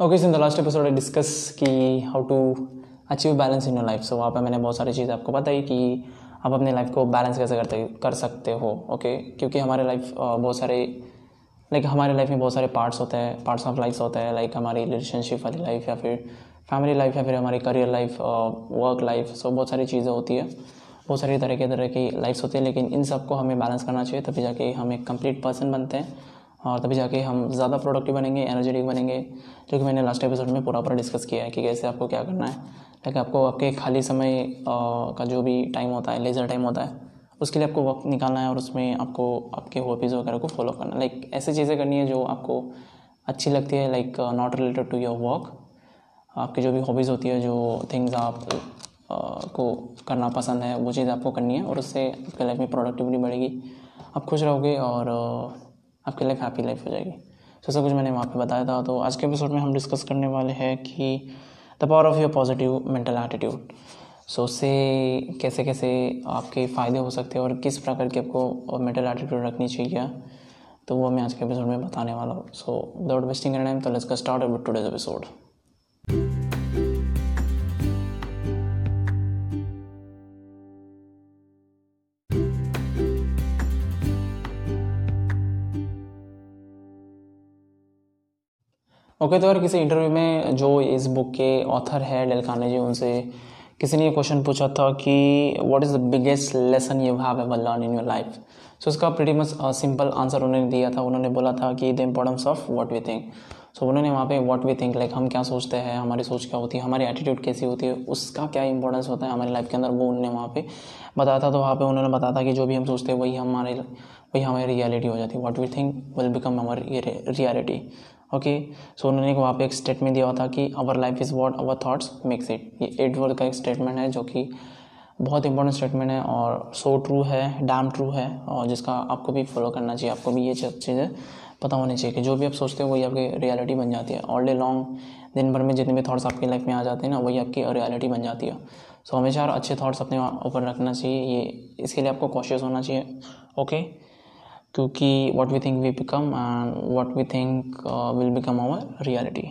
Okay in the last episode discuss कि how to achieve balance in your life so वहाँ पे मैंने बहुत सारी चीज़ें आपको बताई कि आप अपने लाइफ को बैलेंस कैसे करते कर सकते हो ओके okay? क्योंकि हमारे लाइफ बहुत सारे लाइक like, हमारे लाइफ में बहुत सारे पार्ट्स होते हैं पार्ट्स ऑफ़ लाइफ होते हैं लाइक हमारी रिलेशनशिप वाली लाइफ या फिर फैमिली लाइफ या फिर हमारी career life work life so बहुत सारी चीज़ें होती है। बहुत सारी तरह के तरह की लाइफ्स होती है लेकिन इन सबको हमें बैलेंस करना चाहिए तभी जाके हम एक कंप्लीट पर्सन बनते हैं। और तभी जाके हम ज़्यादा प्रोडक्टिव बनेंगे एनर्जेटिक बनेंगे, जो कि मैंने लास्ट एपिसोड में पूरा पूरा डिस्कस किया है कि कैसे आपको क्या करना है। लाइक आपको आपके खाली समय का जो भी टाइम होता है लेज़र टाइम होता है, उसके लिए आपको वक्त निकालना है और उसमें आपको, आपके हॉबीज़ वगैरह को फॉलो करना है। लाइक ऐसी चीज़ें करनी है जो आपको अच्छी लगती है like not related to your work आपकी जो भी हॉबीज़ होती है, जो थिंग्स आप को करना पसंद है, वो चीज़ आपको करनी है और उससे आपके लाइफ में प्रोडक्टिविटी बढ़ेगी। आप खुश रहोगे और आपकी लाइफ हैप्पी लाइफ हो जाएगी। तो सब कुछ मैंने वहाँ पे बताया था। तो आज के एपिसोड में हम डिस्कस करने वाले हैं कि the power of your positive mental attitude so उससे कैसे कैसे आपके फ़ायदे हो सकते हैं और किस प्रकार की आपको मेंटल एटीट्यूड रखनी चाहिए तो वो मैं आज के एपिसोड में बताने वाला हूँ। सो विदाउट वेस्टिंग टाइम तो लेट्स का start with today's episode okay तो अगर किसी इंटरव्यू में जो इस बुक के ऑथर है डेल जी उनसे किसी ने ये क्वेश्चन पूछा था कि what is the biggest lesson you have ever learn in your life so उसका प्रीटी मच सिंपल आंसर उन्होंने दिया था। उन्होंने बोला था कि the importance of what we think so उन्होंने वहाँ पे व्हाट वी थिंक लाइक हम क्या सोचते हैं, हमारी सोच क्या होती है, हमारी एटीट्यूड कैसी होती है, उसका क्या इंपॉर्टेंस होता है हमारी लाइफ के अंदर, वो उन्होंने वहाँ पे बताया था। तो वहाँ पे उन्होंने बताया था कि जो भी हम सोचते हैं, वही हमारे, वही हमारी रियलिटी हो जाती है। What we think will become our reality okay so उन्होंने वहाँ पे एक स्टेटमेंट दिया हुआ था कि our life is what our thoughts makes it ये एट वर्ड का एक स्टेटमेंट है जो कि बहुत इंपॉर्टेंट स्टेटमेंट है और सो ट्रू है डैम ट्रू है और जिसका आपको भी फॉलो करना चाहिए, आपको भी ये चीज़ें पता होनी चाहिए कि जो भी आप सोचते हो वही आपकी रियलिटी बन जाती है। ऑल डे लॉन्ग दिन भर में जितने भी थाट्स आपकी लाइफ में आ जाते हैं ना, वही आपकी रियलिटी बन जाती है। सो हमेशा अच्छे थाट्स अपने ऊपर रखना चाहिए, ये इसके लिए आपको कॉशियस होना चाहिए ओके क्योंकि what we think we become and what we think will become our reality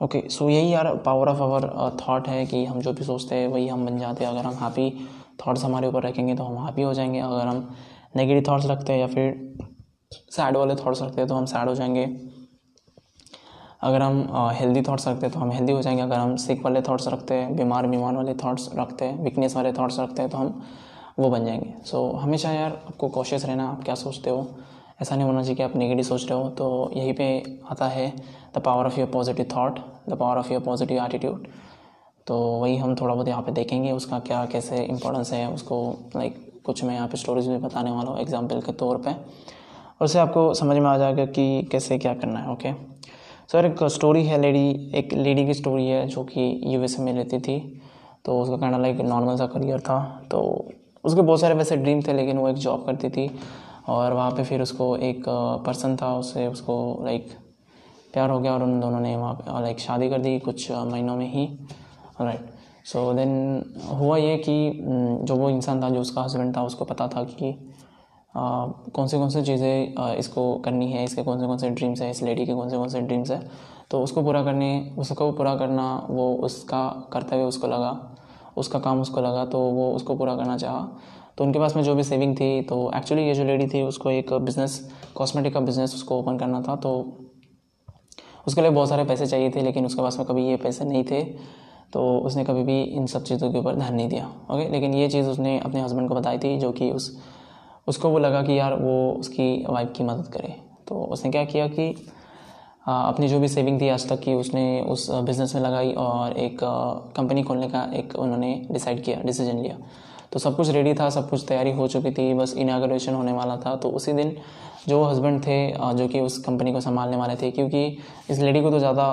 okay so यही यार पावर ऑफ़ आवर थाट है कि हम जो भी सोचते हैं वही हम बन जाते हैं। अगर हम हैप्पी थाट्स हमारे ऊपर रखेंगे तो हम हैप्पी हो जाएँगे। अगर हम नेगेटिव थाट्स रखते हैं या फिर सैड वाले थाट्स रखते हैं तो हम सैड हो जाएँगे। अगर हम हेल्दी uh, थाट्स रखते हैं तो हम हेल्दी हो जाएँगे। अगर हम सिक वाले थाट्स रखते हैं बीमार बीमार वाले थाट्स रखते हैं वीकनेस वाले थाट्स रखते हैं तो हम वो बन जाएँगे। सो so, हमेशा यार आपको कॉशियस रहना आप क्या सोचते हो? ऐसा नहीं होना चाहिए कि आप नेगेटिव सोच रहे हो। तो यहीं पे आता है the power of your positive thought the power of your positive attitude तो वही हम थोड़ा बहुत यहाँ पे देखेंगे उसका क्या कैसे इंपॉर्टेंस है उसको लाइक कुछ मैं यहाँ पे स्टोरीज में बताने वाला हूँ एग्ज़ाम्पल के तौर पर और उससे आपको समझ में आ जाएगा कि कैसे क्या करना है ओके सर एक स्टोरी है लेडी एक लेडी की स्टोरी है जो कि यू में रहती थी। तो उसका कहना लाइक नॉर्मल सा करियर था। तो उसके बहुत सारे वैसे ड्रीम थे लेकिन वो एक जॉब करती थी। और वहाँ पे फिर उसको एक पर्सन था उससे उसको लाइक प्यार हो गया और उन दोनों ने वहाँ पे लाइक शादी कर दी कुछ महीनों में ही। राइट सो देन हुआ ये कि जो वो इंसान था जो उसका हस्बैंड था उसको पता था कि आ, कौन से कौन से चीज़ें इसको करनी है इसके कौन से कौन से ड्रीम्स है इस लेडी के कौन से कौन से ड्रीम्स है। तो उसको पूरा करने उसको पूरा करना वो उसका कर्तव्य उसको लगा। उसका काम उसको लगा तो वो उसको पूरा करना चाहा। तो उनके पास में जो भी सेविंग थी तो एक्चुअली ये जो लेडी थी, उसको एक बिज़नेस कॉस्मेटिक का बिज़नेस उसको ओपन करना था तो उसके लिए बहुत सारे पैसे चाहिए थे, लेकिन उसके पास में कभी ये पैसे नहीं थे। तो उसने कभी भी इन सब चीज़ों के ऊपर ध्यान नहीं दिया ओके लेकिन ये चीज़ उसने अपने हस्बैंड को बताई थी, जो कि उस, उसको वो लगा कि यार वो उसकी वाइफ की मदद करे। तो उसने क्या किया कि अपनी जो भी सेविंग थी आज तक की उसने उस बिज़नेस में लगाई और एक कंपनी खोलने का एक उन्होंने डिसाइड किया डिसीज़न लिया। तो सब कुछ रेडी था, सब कुछ तैयारी हो चुकी थी, बस इनाग्रेशन होने वाला था। तो उसी दिन जो हस्बैंड थे जो कि उस कंपनी को संभालने वाले थे, क्योंकि इस लेडी को तो ज़्यादा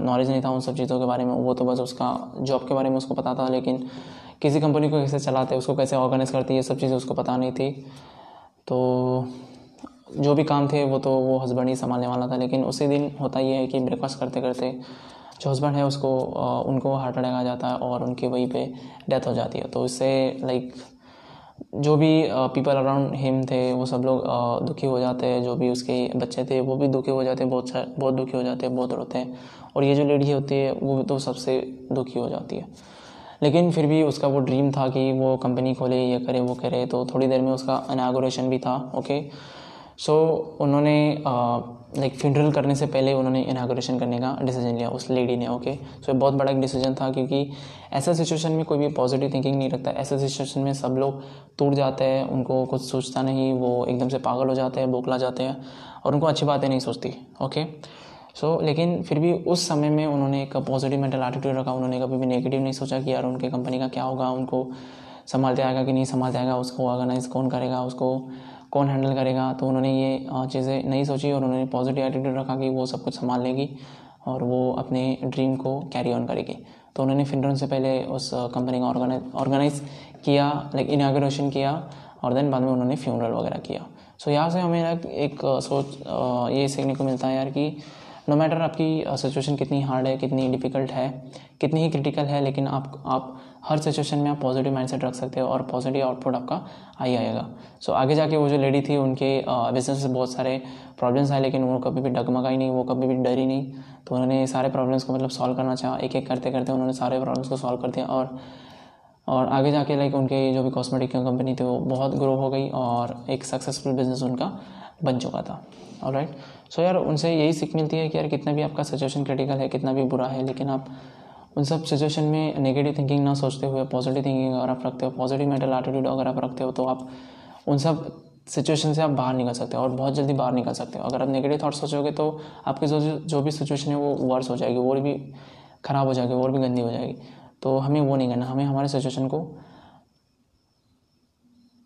नॉलेज नहीं था उन सब चीज़ों के बारे में, वो तो बस उसका जॉब के बारे में उसको पता था, लेकिन किसी कंपनी को कैसे चलाते, उसको कैसे ऑर्गेनाइज करती, ये सब चीज़ें उसको पता नहीं थी। तो जो भी काम थे, वो तो वो हस्बैंड ही संभालने वाला था, लेकिन उसी दिन होता ये है कि ब्रेकफास्ट करते करते जो हस्बैंड है उसको उनको हार्ट अटैक आ जाता है और उनकी वहीं पे डेथ हो जाती है। तो इससे लाइक जो भी पीपल अराउंड हिम थे, वो सब लोग दुखी हो जाते हैं। जो भी उसके बच्चे थे, वो भी दुखी हो जाते हैं, बहुत बहुत दुखी हो जाते हैं, बहुत रोते हैं। और ये जो लेडी होती है, वो तो सबसे दुखी हो जाती है। लेकिन फिर भी उसका वो ड्रीम था कि वो कंपनी खोले, ये करे, वो करे तो थोड़ी देर में उसका इनागोरेशन भी था ओके सो so, उन्होंने लाइक फ्यूनरल करने से पहले उन्होंने इनाग्रेशन करने का डिसीज़न लिया उस लेडी ने ओके सो बहुत बड़ा एक डिसीज़न था क्योंकि ऐसा सिचुएशन में कोई भी पॉजिटिव थिंकिंग नहीं रखता। ऐसा सिचुएशन में सब लोग टूट जाते हैं उनको कुछ सोचता नहीं वो एकदम से पागल हो जाते हैं बोखला जाते हैं और उनको अच्छी बातें नहीं सोचती ओके सो so, लेकिन फिर भी उस समय में उन्होंने एक पॉजिटिव मेंटल एटीट्यूड रखा। उन्होंने कभी भी नेगेटिव नहीं सोचा कि यार उनके कंपनी का क्या होगा उनको संभालते आएगा कि नहीं संभालते आएगा उसको ऑर्गेनाइज कौन करेगा उसको कौन हैंडल करेगा? तो उन्होंने ये चीज़ें नहीं सोची और उन्होंने पॉजिटिव एटीट्यूड रखा कि वो सब कुछ संभाल लेगी और वो अपने ड्रीम को कैरी ऑन करेगी। तो उन्होंने फिर से पहले उस कंपनी का ऑर्गेनाइज ऑर्गेनाइज किया लाइक इनाग्रेशन किया और देन बाद में उन्होंने फ्यूनरल वगैरह किया। सो so, यहाँ से हमें एक सोच ये सीखने को मिलता है यार कि नो मैटर आपकी सिचुएशन कितनी हार्ड है कितनी डिफ़िकल्ट है कितनी ही क्रिटिकल है लेकिन आप आप हर सिचुएशन में आप पॉजिटिव माइंडसेट रख सकते हो और पॉजिटिव आउटपुट आपका आ ही आएगा। सो so, आगे जाके वो जो लेडी थी उनके बिज़नेस से बहुत सारे प्रॉब्लम्स आए लेकिन वो कभी भी डगमगा ही नहीं वो कभी भी डरी नहीं। तो उन्होंने सारे प्रॉब्लम्स को मतलब सॉल्व करना चाहा एक एक करते करते उन्होंने सारे प्रॉब्लम्स को सॉल्व कर दिया और और आगे जाके लाइक उनके जो भी कॉस्मेटिक कंपनी थी वो बहुत ग्रो हो गई और एक सक्सेसफुल बिज़नेस उनका बन चुका था। और राइट सो यार उनसे यही सीख मिलती है कि यार कितना भी आपका सिचुएशन क्रिटिकल है कितना भी बुरा है लेकिन आप उन सब सिचुएशन में नेगेटिव थिंकिंग ना सोचते हुए पॉजिटिव थिंकिंग अगर आप रखते हो पॉजिटिव मेंटल एटीट्यूड अगर आप रखते हो तो आप उन सब सिचुएशन से आप बाहर निकल सकते हो और बहुत जल्दी बाहर निकल सकते हो। अगर आप नेगेटिव थाट्स सोचोगे तो आपकी जो जो भी सिचुएशन है, वो वर्स हो जाएगी और भी ख़राब हो जाएगी और भी गंदी हो जाएगी। तो हमें वो नहीं करना, हमें हमारे सिचुएशन को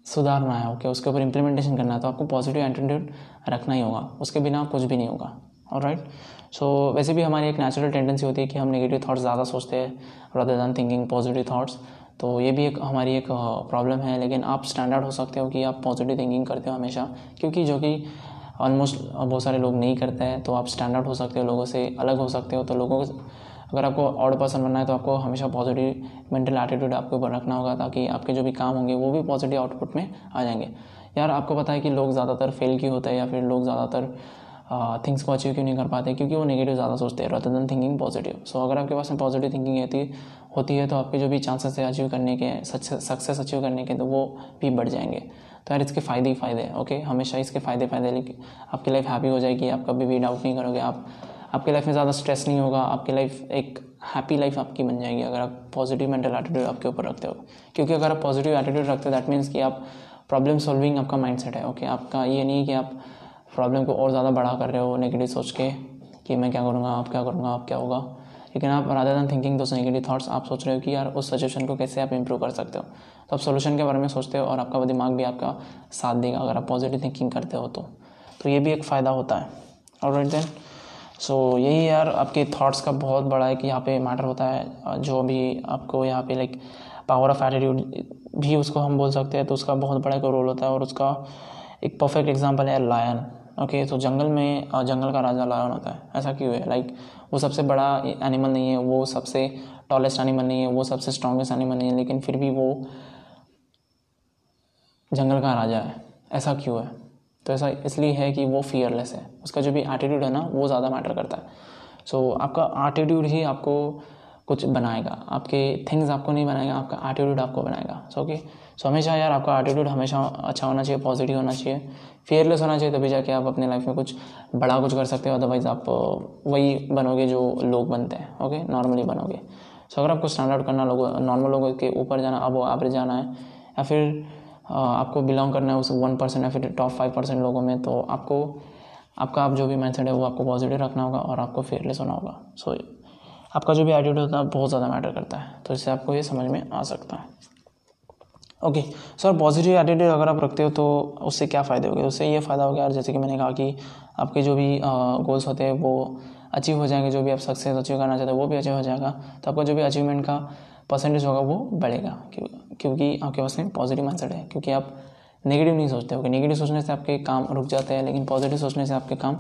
सुधारना है ओके उसके ऊपर इम्प्लीमेंटेशन करना है तो आपको पॉजिटिव एटीट्यूड रखना ही होगा, उसके बिना कुछ भी नहीं होगा। और राइट सो वैसे भी हमारी एक नेचुरल टेंडेंसी होती है कि हम नेगेटिव थाट्स ज़्यादा सोचते हैं rather than thinking positive thoughts तो ये भी एक हमारी एक प्रॉब्लम है, लेकिन आप स्टैंडर्ड हो सकते हो कि आप पॉजिटिव थिंकिंग करते हो हमेशा, क्योंकि जो कि ऑलमोस्ट बहुत सारे लोग नहीं करते हैं तो आप स्टैंडर्ड हो सकते हो, लोगों से अलग हो सकते हो तो लोगों को अगर आपको ऑड पर्सन बनना है तो आपको हमेशा पॉजिटिव मेंटल एटीट्यूड आपके ऊपर रखना होगा, ताकि आपके जो भी काम होंगे, वो भी पॉजिटिव आउटपुट में आ जाएँगे। यार, आपको पता है कि लोग ज़्यादातर फेल क्यों होते हैं, या फिर लोग ज़्यादातर थिंग्स को अचीव क्यों नहीं कर पाते? क्योंकि वो नेगेटिव ज़्यादा सोचते हैं rather than thinking positive so अगर आपके पास में पॉजिटिव थिंकिंग रहती होती है तो आपके जो भी चांसेस है अचीव करने के सक्सेस अचीव करने के तो वो भी बढ़ जाएँगे। तो यार, इसके फ़ायदे ही फ़ायदे हैं ओके हमेशा इसके फ़ायदे फ़ायदे लेकिन आपकी लाइफ हैप्पी हो जाएगी, आप कभी भी डाउट नहीं करोगे, आप, आपकी लाइफ में ज़्यादा स्ट्रेस नहीं होगा, आपकी लाइफ एक हैप्पी लाइफ आपकी बन जाएगी, अगर आप पॉजिटिव मेंटल एटीट्यूड आपके ऊपर रखते हो। क्योंकि अगर आप पॉजिटिव एटीट्यूड रखते हो दैट मीन्स कि आप प्रॉब्लम सॉल्विंग आपका माइंड सेट है ओके आपका ये नहीं कि आप प्रॉब्लम को और ज़्यादा बड़ा कर रहे हो नेगेटिव सोच के कि मैं क्या करूँगा, आप क्या करूँगा, आप क्या होगा। लेकिन आप rather than thinking those negative thoughts आप सोच रहे हो कि यार उस सिचुएशन को कैसे आप इंप्रूव कर सकते हो। तो आप सोल्यूशन के बारे में सोचते हो और आपका दिमाग भी आपका साथ देगा अगर आप पॉजिटिव थिंकिंग करते हो तो। तो ये भी एक फ़ायदा होता है। और राइट देन सो यही यार आपके थाट्स का बहुत बड़ा एक यहाँ पे मैटर होता है। जो भी आपको यहाँ पे लाइक पावर ऑफ़ एटीट्यूड भी उसको हम बोल सकते हैं तो उसका बहुत बड़ा एक रोल होता है और उसका एक परफेक्ट एग्ज़ाम्पल है लायन ओके तो जंगल में जंगल का राजा लायन होता है। ऐसा क्यों है? लाइक वो सबसे बड़ा एनिमल नहीं है वो सबसे टॉलेस्ट एनिमल नहीं है वो सबसे स्ट्रॉन्गेस्ट एनिमल नहीं है लेकिन फिर भी वो जंगल का राजा है। ऐसा क्यों है? तो ऐसा इसलिए है कि वो फियरलेस है। उसका जो भी एटीट्यूड है ना वो ज़्यादा मैटर करता है। सो so, आपका एटीट्यूड ही आपको कुछ बनाएगा। आपके थिंग्स आपको नहीं बनाएगा आपका एटीट्यूड आपको बनाएगा। सो ओके सो हमेशा यार आपका एटीट्यूड हमेशा अच्छा होना चाहिए पॉजिटिव होना चाहिए। फेयरलेस होना चाहिए तभी जाके आप अपने लाइफ में कुछ बड़ा कुछ कर सकते हो। अदरवाइज़ आप वही बनोगे जो लोग बनते हैं ओके नॉर्मली बनोगे। सो अगर आपको स्टैंड आउट करना लोगों नॉर्मल लोगों के ऊपर जाना अब एवरेज जाना है या फिर आपको बिलोंग करना है उस वन परसेंट या फिर टॉप फाइव परसेंट लोगों में तो आपको आपका आप जो भी माइंड है वो आपको पॉजिटिव रखना होगा और आपको फेयरलेस होना होगा। सो so, आपका जो भी एटीट्यूड होता है, बहुत ज़्यादा मैटर करता है। तो इससे आपको ये समझ में आ सकता है। ओके सर पॉजिटिव एटीट्यूड अगर आप रखते हो तो उससे क्या फ़ायदे हो गए? उससे ये फ़ायदा हो गया यार जैसे कि मैंने कहा कि आपके जो भी गोल्स होते हैं, वो अचीव हो जाएँगे। जो भी आप सक्सेस अचीव करना चाहते हो, वो भी अचीव हो जाएगा। तो आपका जो भी अचीवमेंट का परसेंटेज होगा, वो बढ़ेगा। क्योंकि आपके पास में पॉजिटिव माइंडसेट है। क्योंकि आप नेगेटिव नहीं सोचते हो नेगेटिव सोचने से आपके काम रुक जाते हैं, लेकिन पॉजिटिव सोचने से आपके काम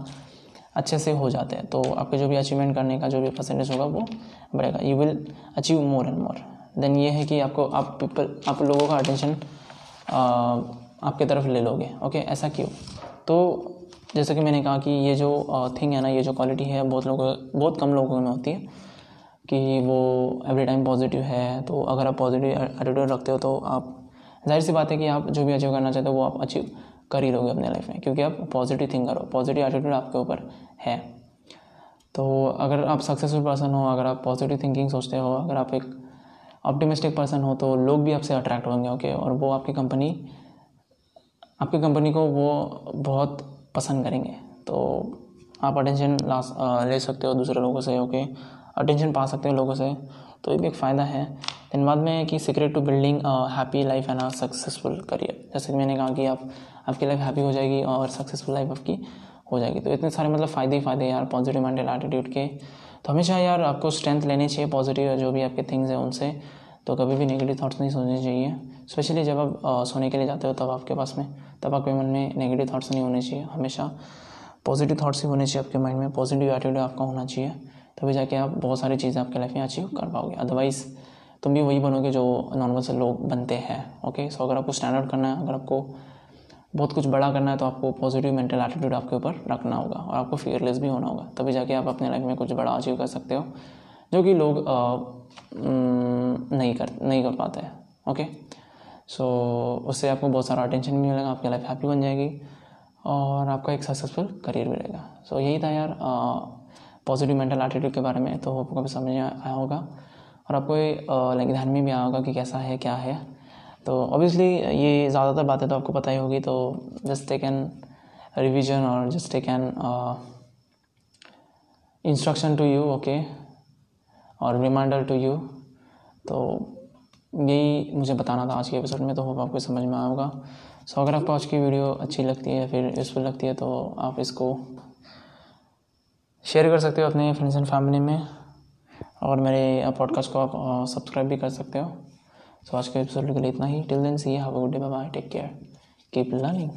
अच्छे से हो जाते हैं। तो आपके जो भी अचीवमेंट करने का जो भी परसेंटेज होगा, वो बढ़ेगा। You will achieve more and more then ये है कि आपको, आप पीपल आप लोगों का अटेंशन आपके तरफ़ ले लोगे। ओके ऐसा क्यों? तो जैसा कि मैंने कहा कि ये जो थिंग है ना, ये जो क्वालिटी है, बहुत लोगों, बहुत कम लोगों में होती है कि वो एवरी टाइम पॉजिटिव है। तो अगर आप पॉजिटिव एटीट्यूड रखते हो तो आप, ज़ाहिर सी बात है कि आप जो भी अचीव करना चाहते हो, वो आप अचीव कर ही लोगे अपने लाइफ में, क्योंकि आप पॉजिटिव थिंकर हो पॉजिटिव एटीट्यूड आपके ऊपर है। तो अगर आप सक्सेसफुल पर्सन हो, अगर आप पॉजिटिव थिंकिंग सोचते हो, अगर आप एक ऑप्टिमिस्टिक पर्सन हो तो लोग भी आपसे अट्रैक्ट होंगे ओके और वो आपकी कंपनी आपकी कंपनी को वो बहुत पसंद करेंगे। तो आप अटेंशन ला ले सकते हो दूसरे लोगों से ओके अटेंशन पा सकते हो लोगों से। तो ये भी एक फ़ायदा है। दिन बाद में कि secret to building happy life and a successful career जैसे कि मैंने कहा कि आप आपकी लाइफ हैप्पी हो जाएगी और सक्सेसफुल लाइफ आपकी हो जाएगी। तो इतने सारे मतलब फ़ायदे ही फ़ायदे यार पॉजिटिव मेंटल एटीट्यूड के। तो हमेशा यार आपको स्ट्रेंथ लेनी चाहिए पॉजिटिव जो भी आपके थिंग्स हैं उनसे। तो कभी भी नेगेटिव थाट्स नहीं सोचने चाहिए। स्पेशली जब आप सोने के लिए जाते हो तब आपके पास में, तब आपके मन में नेगेटिव थाट्स नहीं होने चाहिए। हमेशा पॉजिटिव थाट्स ही होने चाहिए आपके माइंड में। पॉजिटिव एटीट्यूड आपका होना चाहिए। तभी जाके आप बहुत सारी चीज़ें आपके लाइफ में अचीव कर पाओगे। अदरवाइज़ तुम भी वही बनोगे जो नॉर्मल से लोग बनते हैं। ओके सो अगर आपको स्टैंडर्ड करना है, अगर आपको बहुत कुछ बड़ा करना है तो आपको पॉजिटिव मेंटल एटीट्यूड आपके ऊपर रखना होगा और आपको फियरलेस भी होना होगा। तभी जाके आप अपने लाइफ में कुछ बड़ा अचीव कर सकते हो जो कि लोग आ, नहीं कर नहीं कर पाते हैं ओके सो उससे आपको बहुत सारा अटेंशन भी मिलेगा आपकी लाइफ हैप्पी बन जाएगी और आपका एक सक्सेसफुल करियर भी रहेगा। सो so, यही था यार पॉजिटिव मेंटल एटीट्यूड के बारे में तो आपको भी समझ आया होगा। और आपको लाइक ध्यान में भी आया होगा कि कैसा है क्या है। तो ऑब्वियसली ये ज़्यादातर बातें तो आपको पता ही होगी तो जस्ट टेक एन रिविजन और just take an instruction to you okay और रिमाइंडर टू यू तो यही मुझे बताना था आज के एपिसोड में तो होप आपको समझ में आया होगा। सो अगर आपको आज की वीडियो अच्छी लगती है, फिर यूज़फुल लगती है तो आप इसको शेयर कर सकते हो अपने फ्रेंड्स एंड फैमिली में। और मेरे पॉडकास्ट को आप सब्सक्राइब भी कर सकते हो। सो आज के एपिसोड के लिए इतना ही. Till then see have a good day bye take care keep learning